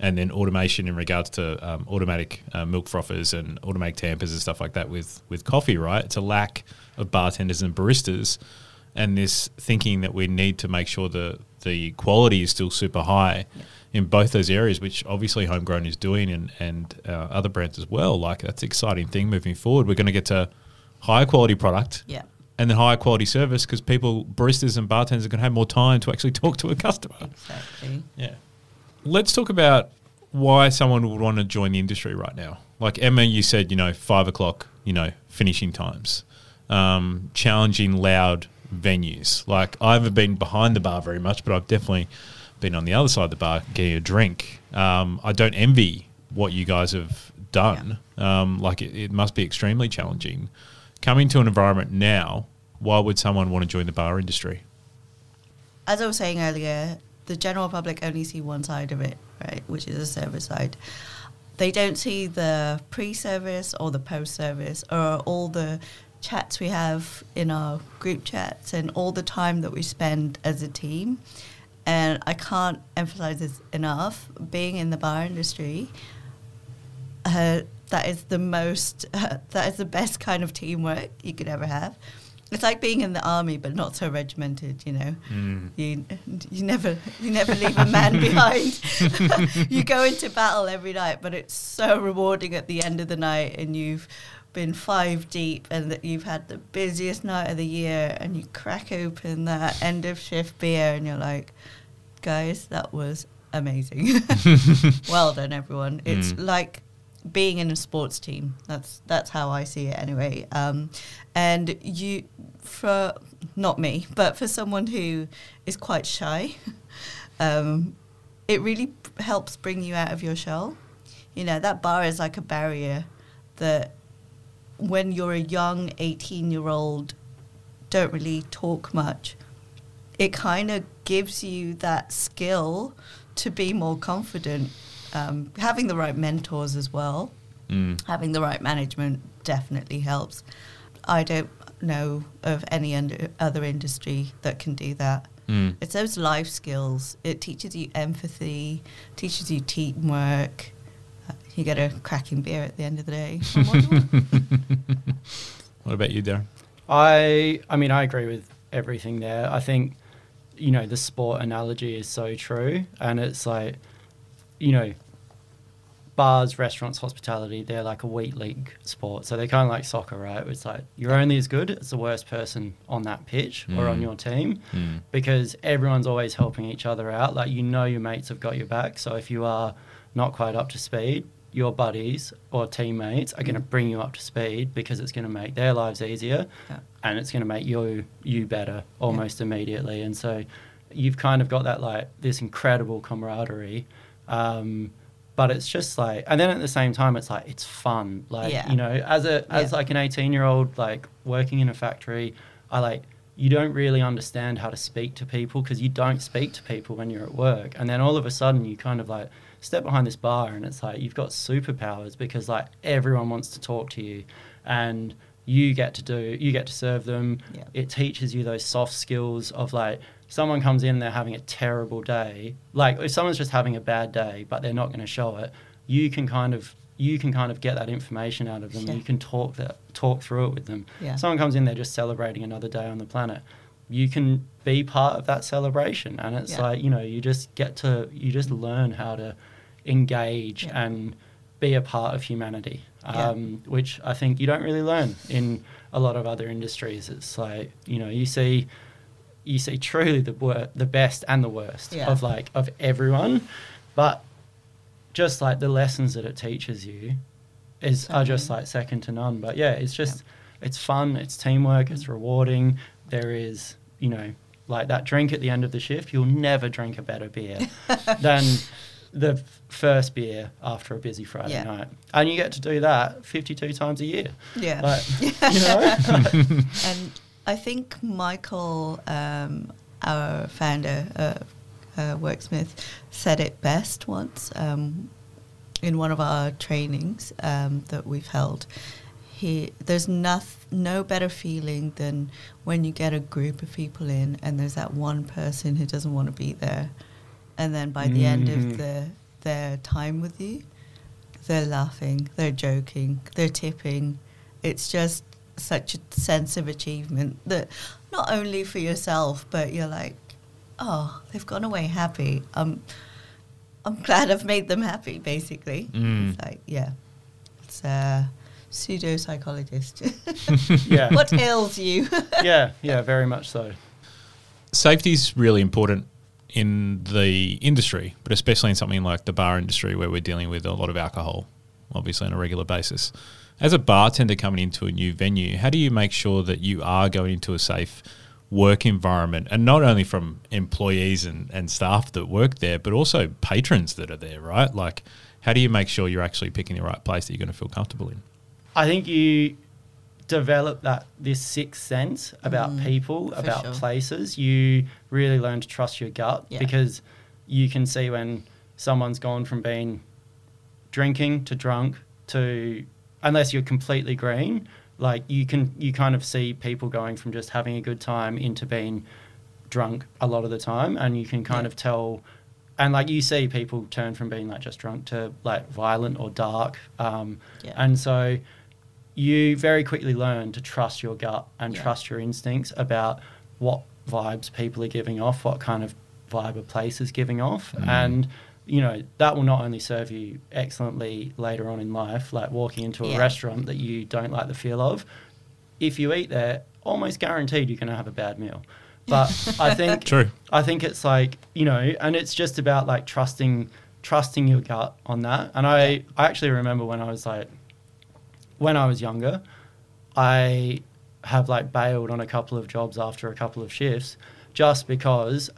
and then automation in regards to um, automatic uh, milk frothers and automatic tampers and stuff like that with with coffee. Right, it's a lack of bartenders and baristas, and this thinking that we need to make sure the the quality is still super high in both those areas, which obviously Homegrown is doing, and and uh, other brands as well. Like that's an exciting thing moving forward. We're going to get to higher quality product yeah and then higher quality service because people, baristas and bartenders, are going to have more time to actually [laughs] talk to a customer. exactly Yeah. Let's talk about why someone would want to join the industry right now. Like Emma, you said, you know, five o'clock, you know, finishing times, um, challenging, loud venues. Like I haven't been behind the bar very much, but I've definitely been on the other side of the bar getting a drink. Um, I don't envy what you guys have done. Um, like it, it must be extremely challenging. Coming to an environment now, why would someone want to join the bar industry? as I was saying earlier, the general public only see one side of it, right, which is the service side. They don't see the pre-service or the post-service or all the chats we have in our group chats and all the time that we spend as a team. And I can't emphasize this enough. Being in the bar industry, uh, that is the most, [laughs] that is the best kind of teamwork you could ever have. It's like being in the army, but not so regimented. You know, Mm. you you never you never leave a man [laughs] behind. [laughs] you go into battle every night, but it's so rewarding at the end of the night, and you've been five deep, and that you've had the busiest night of the year, and you crack open that end of shift beer, and you're like, guys, that was amazing. [laughs] well done, everyone. It's Mm. like being in a sports team. That's that's how I see it anyway. Um, and you, for not me, but for someone who is quite shy, [laughs] um, it really p- helps bring you out of your shell. You know that bar is like a barrier that when you're a young 18 year old don't really talk much it kind of gives you that skill to be more confident um, having the right mentors as well Mm. having the right management definitely helps i don't know of any under, other industry that can do that Mm. it's those life skills it teaches you empathy teaches you teamwork Uh, you get a cracking beer at the end of the day what do you want? What about you, Darren? I I mean I agree with everything there. I think you know the sport analogy is so true, and it's like you know bars, restaurants, hospitality. They're like a weak league sport, so they're kind of like soccer, right? It's like you're only as good as the worst person on that pitch or on Mm. your team, Mm. because everyone's always helping each other out. Like you know your mates have got your back, so if you are not quite up to speed. Your buddies or teammates are going to bring you up to speed because it's going to make their lives easier Yeah. and it's going to make you you better almost immediately. And so you've kind of got that like this incredible camaraderie, um, but it's just like, and then at the same time, it's like it's fun. Like Yeah. you know, as a as Yeah. like an eighteen year old, like working in a factory, I like you don't really understand how to speak to people because you don't speak to people when you're at work, and then all of a sudden you kind of like step behind this bar and it's like you've got superpowers because like everyone wants to talk to you, and you get to do you get to serve them. Yeah. It teaches you those soft skills of like someone comes in and they're having a terrible day like if someone's just having a bad day but they're not going to show it you can kind of you can kind of get that information out of them Yeah. you can talk that talk through it with them Yeah. someone comes in they're just celebrating another day on the planet you can be part of that celebration and it's Yeah. like you know you just get to you just learn how to engage and be a part of humanity um, which i think you don't really learn in a lot of other industries it's like you know you see you see truly the wor- the best and the worst Yeah. of like of everyone. But just like the lessons that it teaches you is are just like second to none. But yeah it's just it's fun it's teamwork it's mm. rewarding. There is you know like that drink at the end of the shift you'll never drink a better beer [laughs] than the first beer after a busy friday Yeah. night. And you get to do that 52 times a year. Yeah. like [laughs] you know? And I think Michael, um, our founder, uh, uh, Worksmith, said it best once um, in one of our trainings um, that we've held. He, there's noth, no better feeling than when you get a group of people in and there's that one person who doesn't want to be there. And then by the end of the, their time with you, they're laughing, they're joking, they're tipping. It's just such a sense of achievement that not only for yourself, but you're like, oh, they've gone away happy. Um, I'm glad I've made them happy. Basically, Mm. it's like yeah, it's a pseudo psychologist. [laughs] yeah [laughs] what ails you? [laughs] yeah yeah very much so Safety is really important in the industry, but especially in something like the bar industry where we're dealing with a lot of alcohol, obviously on a regular basis. As a bartender coming into a new venue, how do you make sure that you are going into a safe work environment and not only from employees and, and staff that work there, but also patrons that are there, right? Like, how do you make sure you're actually picking the right place that you're going to feel comfortable in? I think you develop that this sixth sense about Mm, people, about sure. places. You really learn to trust your gut Yeah. because you can see when someone's gone from being drinking to drunk to unless you're completely green, like you can you kind of see people going from just having a good time into being drunk a lot of the time and you can kind Yeah. of tell and like you see people turn from being like just drunk to like violent or dark um, Yeah. and so you very quickly learn to trust your gut and Yeah. trust your instincts about what vibes people are giving off, what kind of vibe a place is giving off. Mm. And, you know, that will not only serve you excellently later on in life, like walking into a Yeah. restaurant that you don't like the feel of. If you eat there, almost guaranteed you're going to have a bad meal. But [laughs] I think True. I think it's like you know, and it's just about like trusting trusting your gut on that. And I I actually remember when I was like when I was younger, I have like bailed on a couple of jobs after a couple of shifts just because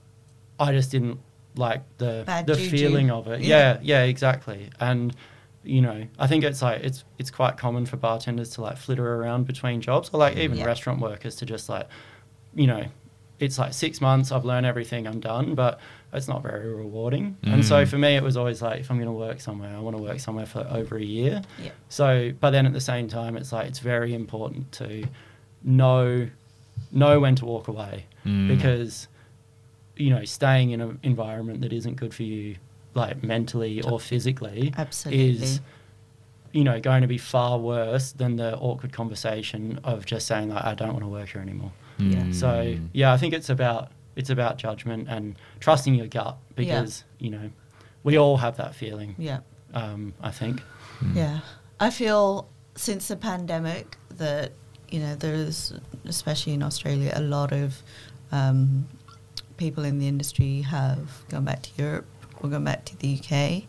I just didn't like the Bad the juju. feeling of it. Yeah. Yeah, yeah, exactly. And you know, I think it's like it's it's quite common for bartenders to like flitter around between jobs, or like even Yeah. restaurant workers to just like, you know, it's like six months, I've learned everything, I'm done, but it's not very rewarding. And so Mm. for me, it was always like, if I'm going to work somewhere, I want to work somewhere for over a year. Yeah. So, but then at the same time, it's like it's very important to know know when to walk away Mm. because you know staying in an environment that isn't good for you, like mentally or physically, Absolutely. is you know going to be far worse than the awkward conversation of just saying like I don't want to work here anymore. Yeah. So Mm. yeah, I think it's about it's about judgment and trusting your gut because you know we all have that feeling. Yeah. Um, I think. Yeah. I feel since the pandemic that, you know, there's, especially in Australia, a lot of um, people in the industry have gone back to Europe or gone back to the UK.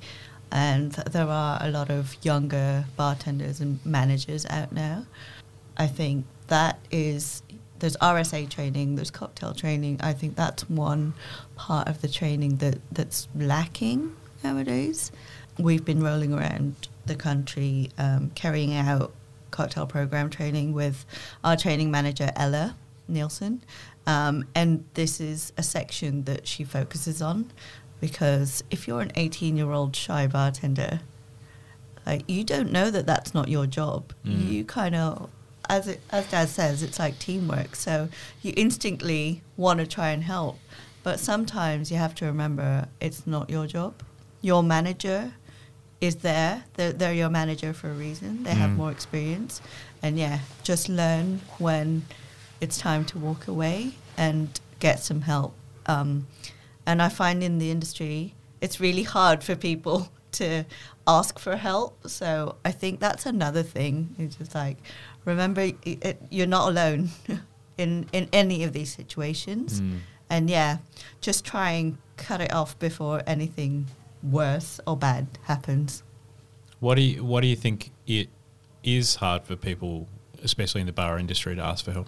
And th- there are a lot of younger bartenders and managers out now. I think that is, there's RSA training, there's cocktail training. I think that's one part of the training that, that's lacking nowadays. we've been rolling around the country um, carrying out cocktail program training with our training manager Ella Nielsen, um, and this is a section that she focuses on because if you're an 18 year old shy bartender, like you don't know that that's not your job. Mm. You kind of, as it, as Daz says, it's like teamwork. So you instinctly want to try and help, but sometimes you have to remember it's not your job. Your manager is there. They're, they're your manager for a reason. They have Mm. more experience, and yeah, just learn when it's time to walk away and get some help. Um, and I find in the industry, it's really hard for people [laughs] to ask for help. So I think that's another thing. It's just like, remember, i it, you're not alone [laughs] in, in any of these situations. Mm. And yeah, just try and cut it off before anything worse or bad happens. What do you What do you think it is hard for people, especially in the bar industry, to ask for help?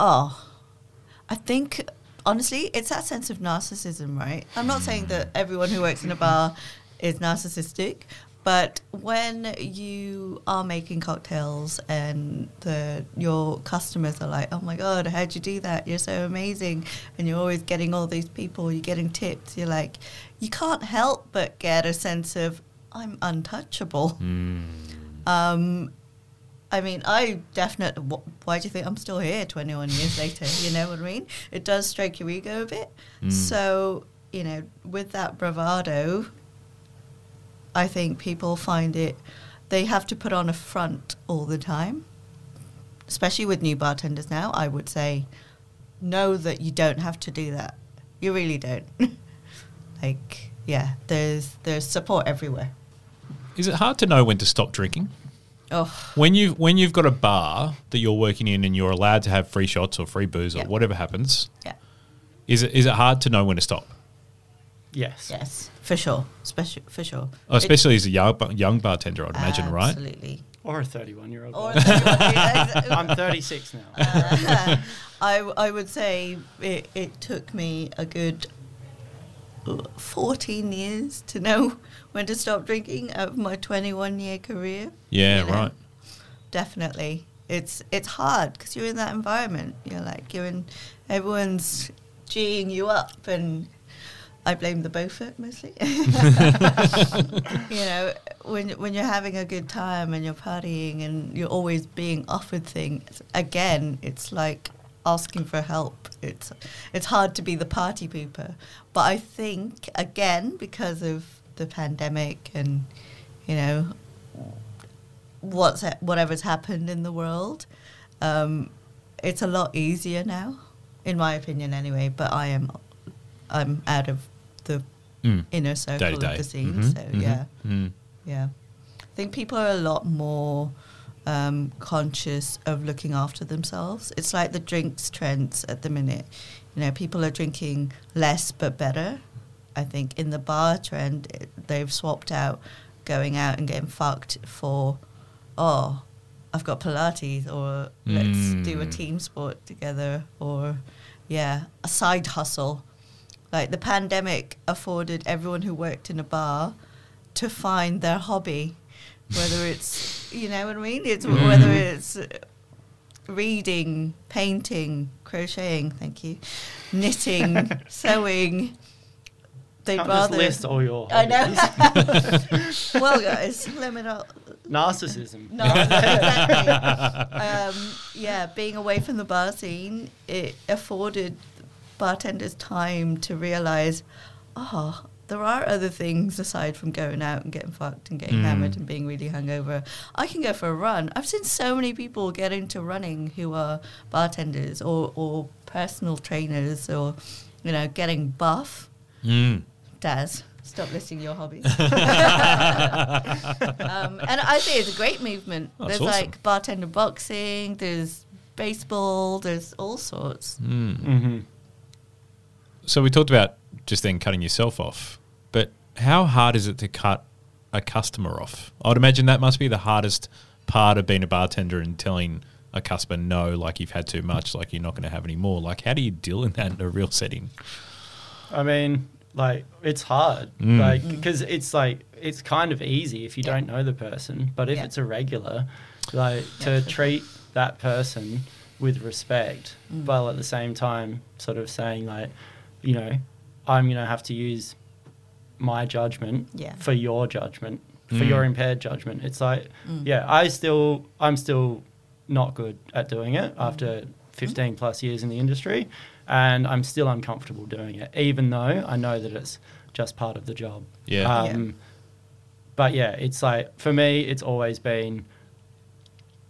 Oh, I think honestly, it's that sense of narcissism, right? I'm not saying that everyone who works in a bar is narcissistic, but when you are making cocktails and the your customers are like, "Oh my god, how'd you do that? You're so amazing!" and you're always getting all these people, you're getting tips. You're like, you can't help but get a sense of I'm untouchable. Mm. Um, I mean, I definitely. Why do you think I'm still here 21 years later? You know what I mean? It does strike your ego a bit. Mm. So, you know, with that bravado, I think people find it, they have to put on a front all the time. Especially with new bartenders now, I would say, know that you don't have to do that. You really don't. [laughs] like, yeah, there's there's support everywhere. Is it hard to know when to stop drinking? Oh, When you when you've got a bar that you're working in and you're allowed to have free shots or free booze Yeah. or whatever happens, yeah. is it is it hard to know when to stop? Yes. Yes, for sure. Especially for sure. Oh, especially as a young bar- young bartender, I'd imagine, right? Absolutely. Or a 31 year old. Or I'm 36 now. Uh, [laughs] I, I would say it, it took me a good 14 years to know when to stop drinking of my 21 year career. Yeah, you know? right. Definitely. It's it's hard because you're in that environment. You're like, you're in, everyone's G'ing you up and I blame the Beaufort mostly. [laughs] you know, when when you're having a good time and you're partying and you're always being offered things, again, it's like asking for help. It's it's hard to be the party pooper, but I think again because of the pandemic and you know what's ha- whatever's happened in the world, um, it's a lot easier now, in my opinion, anyway. But I am I'm out of the Mm. inner circle Day to day. of the scene, Mhm, so mhm, yeah. mm. Yeah. I think people are a lot more um, conscious of looking after themselves. It's like the drinks trends at the minute. You know, people are drinking less but better. I think in the bar trend, it, they've swapped out going out and getting fucked for, oh, I've got Pilates, or let's do a Mm. team sport together, or yeah, a side hustle. Like the pandemic afforded everyone who worked in a bar to find their hobby, whether it's you know what I mean. It's Mm. whether it's uh, reading, painting, crocheting. Thank you, knitting, [laughs] sewing. They'd Can't just rather. list all your I hobbies. know. [laughs] well, guys, let me know. Narcissism. No, exactly. [laughs] um, yeah, being away from the bar scene, it afforded bartenders time to realize, oh, there are other things aside from going out and getting fucked and getting Mm. hammered and being really hungover. I can go for a run. I've seen so many people get into running who are bartenders or, or personal trainers or, you know, getting buff. Mm. Daz, stop listing your hobbies. [laughs] [laughs] um, and I think it's a great movement. Oh, there's awesome. like bartender boxing, there's baseball, there's all sorts. Mm. hmm So we talked about just then cutting yourself off, but how hard is it to cut a customer off? I'd imagine that must be the hardest part of being a bartender and telling a customer no, like you've had too much, like you're not going to have any more. Like, how do you deal in that in a real setting? I mean, like it's hard, Mm. like because it's like it's kind of easy if you Yeah. don't know the person, but if Yeah. it's a regular, like Yeah, to treat that person with respect, Mm. while at the same time sort of saying like, you know, I'm gonna have to use my judgment Yeah. for your judgment, for Mm. your impaired judgment. It's like, Mm. yeah, I still, I'm still not good at doing it Mm. after 15 plus years in the industry, and I'm still uncomfortable doing it, even though I know that it's just part of the job. Yeah. Yeah. Um, But yeah, it's like for me, it's always been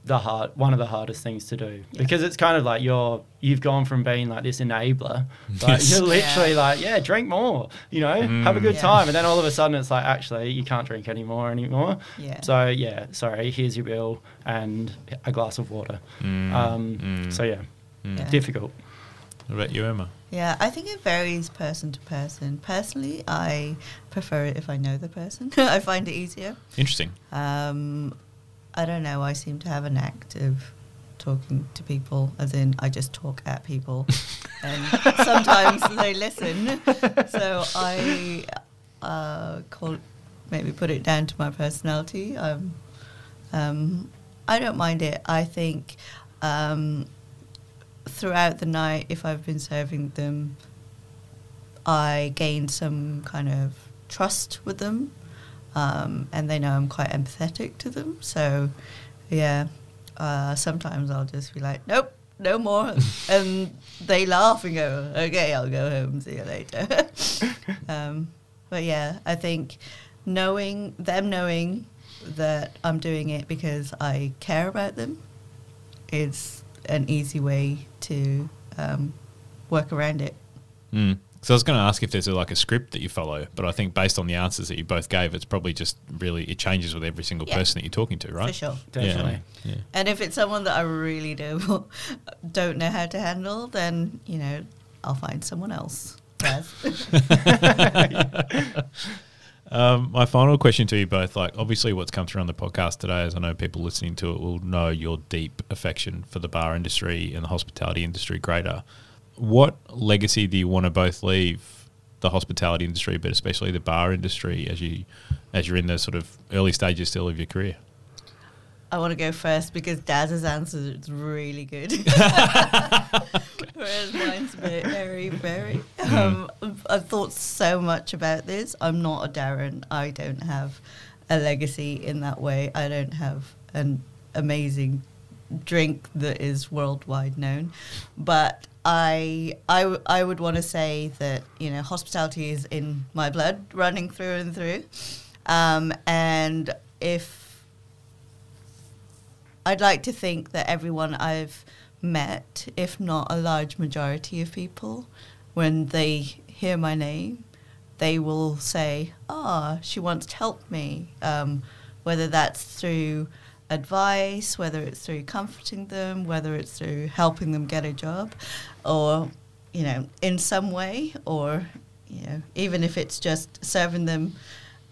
the hard one of the hardest things to do Yeah. because it's kind of like you're you've gone from being like this enabler, [laughs] like Yes. you're literally Yeah. like yeah, drink more, you know, have a Mm. good Yeah. time, and then all of a sudden it's like actually you can't drink anymore anymore. Yeah. So yeah, sorry, here's your bill and a glass of water. Mm, Um, mm, So yeah, mm. Yeah. difficult. What about you, Emma? Yeah, I think it varies person to person. Personally, I prefer it if I know the person. [laughs] I find it easier. Interesting. Um, I don't know. I seem to have an of talking to people, as in I just talk at people, [laughs] and sometimes they listen. So I uh, call maybe put it down to my personality. Um, um, I don't mind it. I think um, throughout the night, if I've been serving them, I gain some kind of trust with them, um, and they know I'm quite empathetic to them. So, yeah, uh, sometimes I'll just be like, "Nope, no more," [laughs] and they laugh and go, "Okay, I'll go home. See you later." [laughs] um, but yeah, I think knowing them, knowing that I'm doing it because I care about them, is an easy way to um, work around it. Mm. So I was going to ask if there's a, like a script that you follow, but I think based on the answers that you both gave, it's probably just really it changes with every single Yeah. person that you're talking to, right? For sure. Definitely. Yeah. And if it's someone that I really do [laughs] don't know how to handle, then you know I'll find someone else. Yes. [laughs] Um, my final question to you both, like obviously what's come through on the podcast today, is I know people listening to it will know your deep affection for the bar industry and the hospitality industry greater. What legacy do you want to both leave the hospitality industry, but especially the bar industry as you as you're in the sort of early stages still of your career? I want to go first because Daz's answer is really good. [laughs] [laughs] Whereas mine's a bit very, very. Um, I've thought so much about this. I'm not a Darren. I don't have a legacy in that way. I don't have an amazing drink that is worldwide known. But I I would want to say that you know hospitality is in my blood, running through and through. Um, and if I'd like to think that everyone I've met, if not a large majority of people, when they hear my name, they will say, "Ah, she wants to help me." Um, whether that's through advice, whether it's through comforting them, whether it's through helping them get a job, or you know, in some way, or you know, even if it's just serving them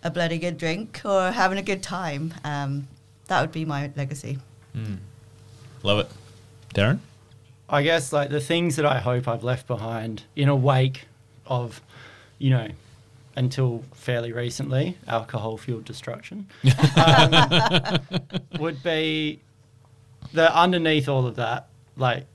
a bloody good drink or having a good time. Um, that would be my legacy. Mm. Love it, Darren. I guess like the things that I hope I've left behind in a wake of, you know, until fairly recently, alcohol fueled destruction, [laughs] um, would be that underneath all of that, like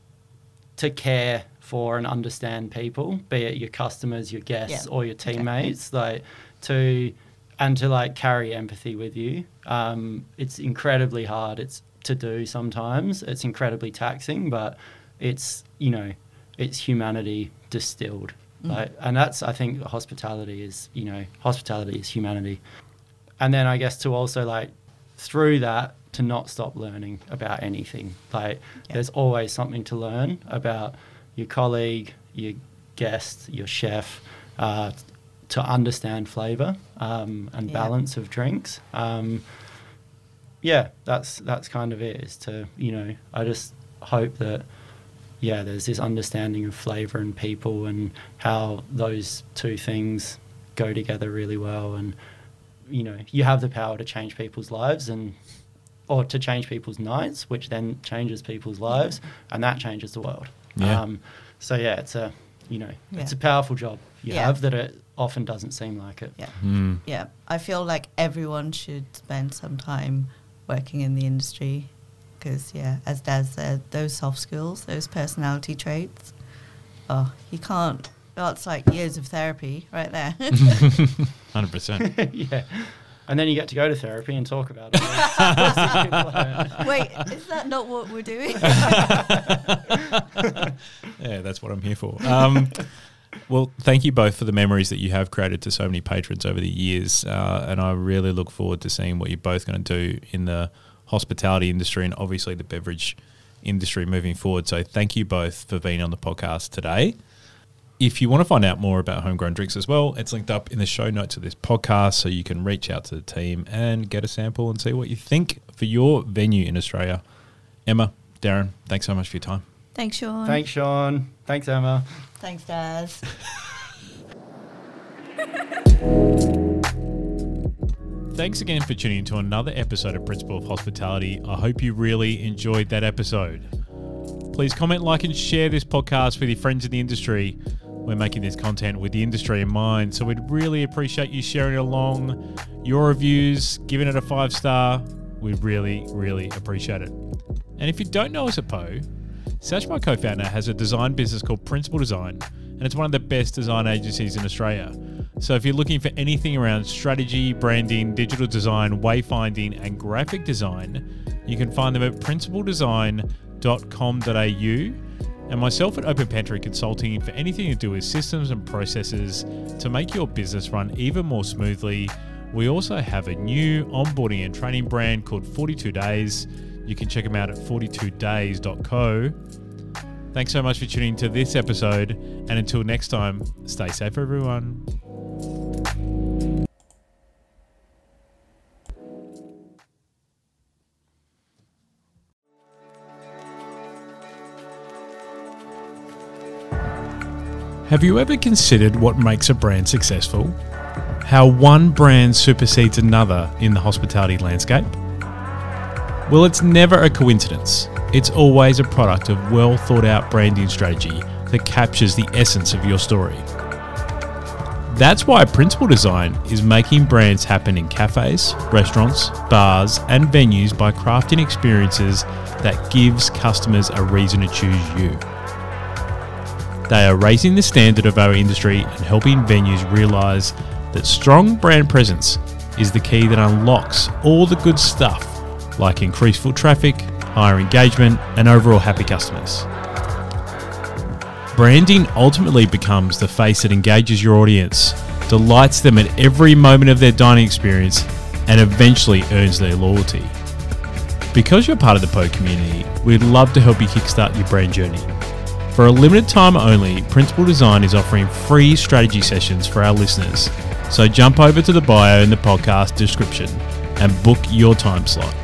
to care for and understand people, be it your customers, your guests, Yeah. or your Okay. teammates, like to and to like carry empathy with you. Um, it's incredibly hard. It's to do sometimes. It's incredibly taxing, but it's you know, it's humanity distilled. Like, and that's I think hospitality is you know hospitality is humanity, and then I guess to also like through that to not stop learning about anything. Like Yeah. there's always something to learn about your colleague, your guest, your chef, uh, to understand flavor um, and Yeah. balance of drinks. Um, yeah, that's that's kind of it. Is to you know I just hope that yeah there's this understanding of flavor and people and how those two things go together really well and you know you have the power to change people's lives and or to change people's nights which then changes people's lives and that changes the world Yeah. um, so yeah it's a you know it's a powerful job you Yeah. have that it often doesn't seem like it. Yeah. Mm. Yeah. I feel like everyone should spend some time working in the industry because, yeah, as Daz said, those soft skills, those personality traits, oh, you can't. That's like years of therapy right there. [laughs] Hundred percent. [laughs] yeah. And then you get to go to therapy and talk about it. [laughs] Wait, is that not what we're doing? Yeah, that's what I'm here for. Um, well, thank you both for the memories that you have created to so many patrons over the years, uh, and I really look forward to seeing what you're both going to do in the hospitality industry and obviously the beverage industry moving forward. So, thank you both for being on the podcast today. If you want to find out more about homegrown drinks as well, it's linked up in the show notes of this podcast, so you can reach out to the team and get a sample and see what you think for your venue in Australia. Emma, Darren, thanks so much for your time. Thanks, Sean. Thanks, Sean. Thanks, Emma. Thanks, Daz. [laughs] Thanks again for tuning in to another episode of Principle of Hospitality. I hope you really enjoyed that episode. Please comment, like, and share this podcast with your friends in the industry. We're making this content with the industry in mind, so we'd really appreciate you sharing it along. Your reviews, giving it a five star, we'd really, really appreciate it. And if you don't know us at POH, Sash, my co founder, has a design business called Principle Design, and it's one of the best design agencies in Australia. So if you're looking for anything around strategy, branding, digital design, wayfinding, and graphic design, you can find them at principledesign.com.au and myself at Open Pantry Consulting for anything to do with systems and processes to make your business run even more smoothly. We also have a new onboarding and training brand called 42 Days. You can check them out at 42days.co. Thanks so much for tuning to this episode, and until next time, stay safe, everyone. Have you ever considered what makes a brand successful? How one brand supersedes another in the hospitality landscape? Well, it's never a coincidence. It's always a product of well thought out branding strategy that captures the essence of your story. That's why Principle Design is making brands happen in cafes, restaurants, bars, and venues by crafting experiences that gives customers a reason to choose you. They are raising the standard of our industry and helping venues realize that strong brand presence is the key that unlocks all the good stuff like increased foot traffic, higher engagement, and overall happy customers. Branding ultimately becomes the face that engages your audience, delights them at every moment of their dining experience, and eventually earns their loyalty. Because you're part of the POH community, we'd love to help you kickstart your brand journey. For a limited time only, Principle Design is offering free strategy sessions for our listeners. So jump over to the bio in the podcast description and book your time slot.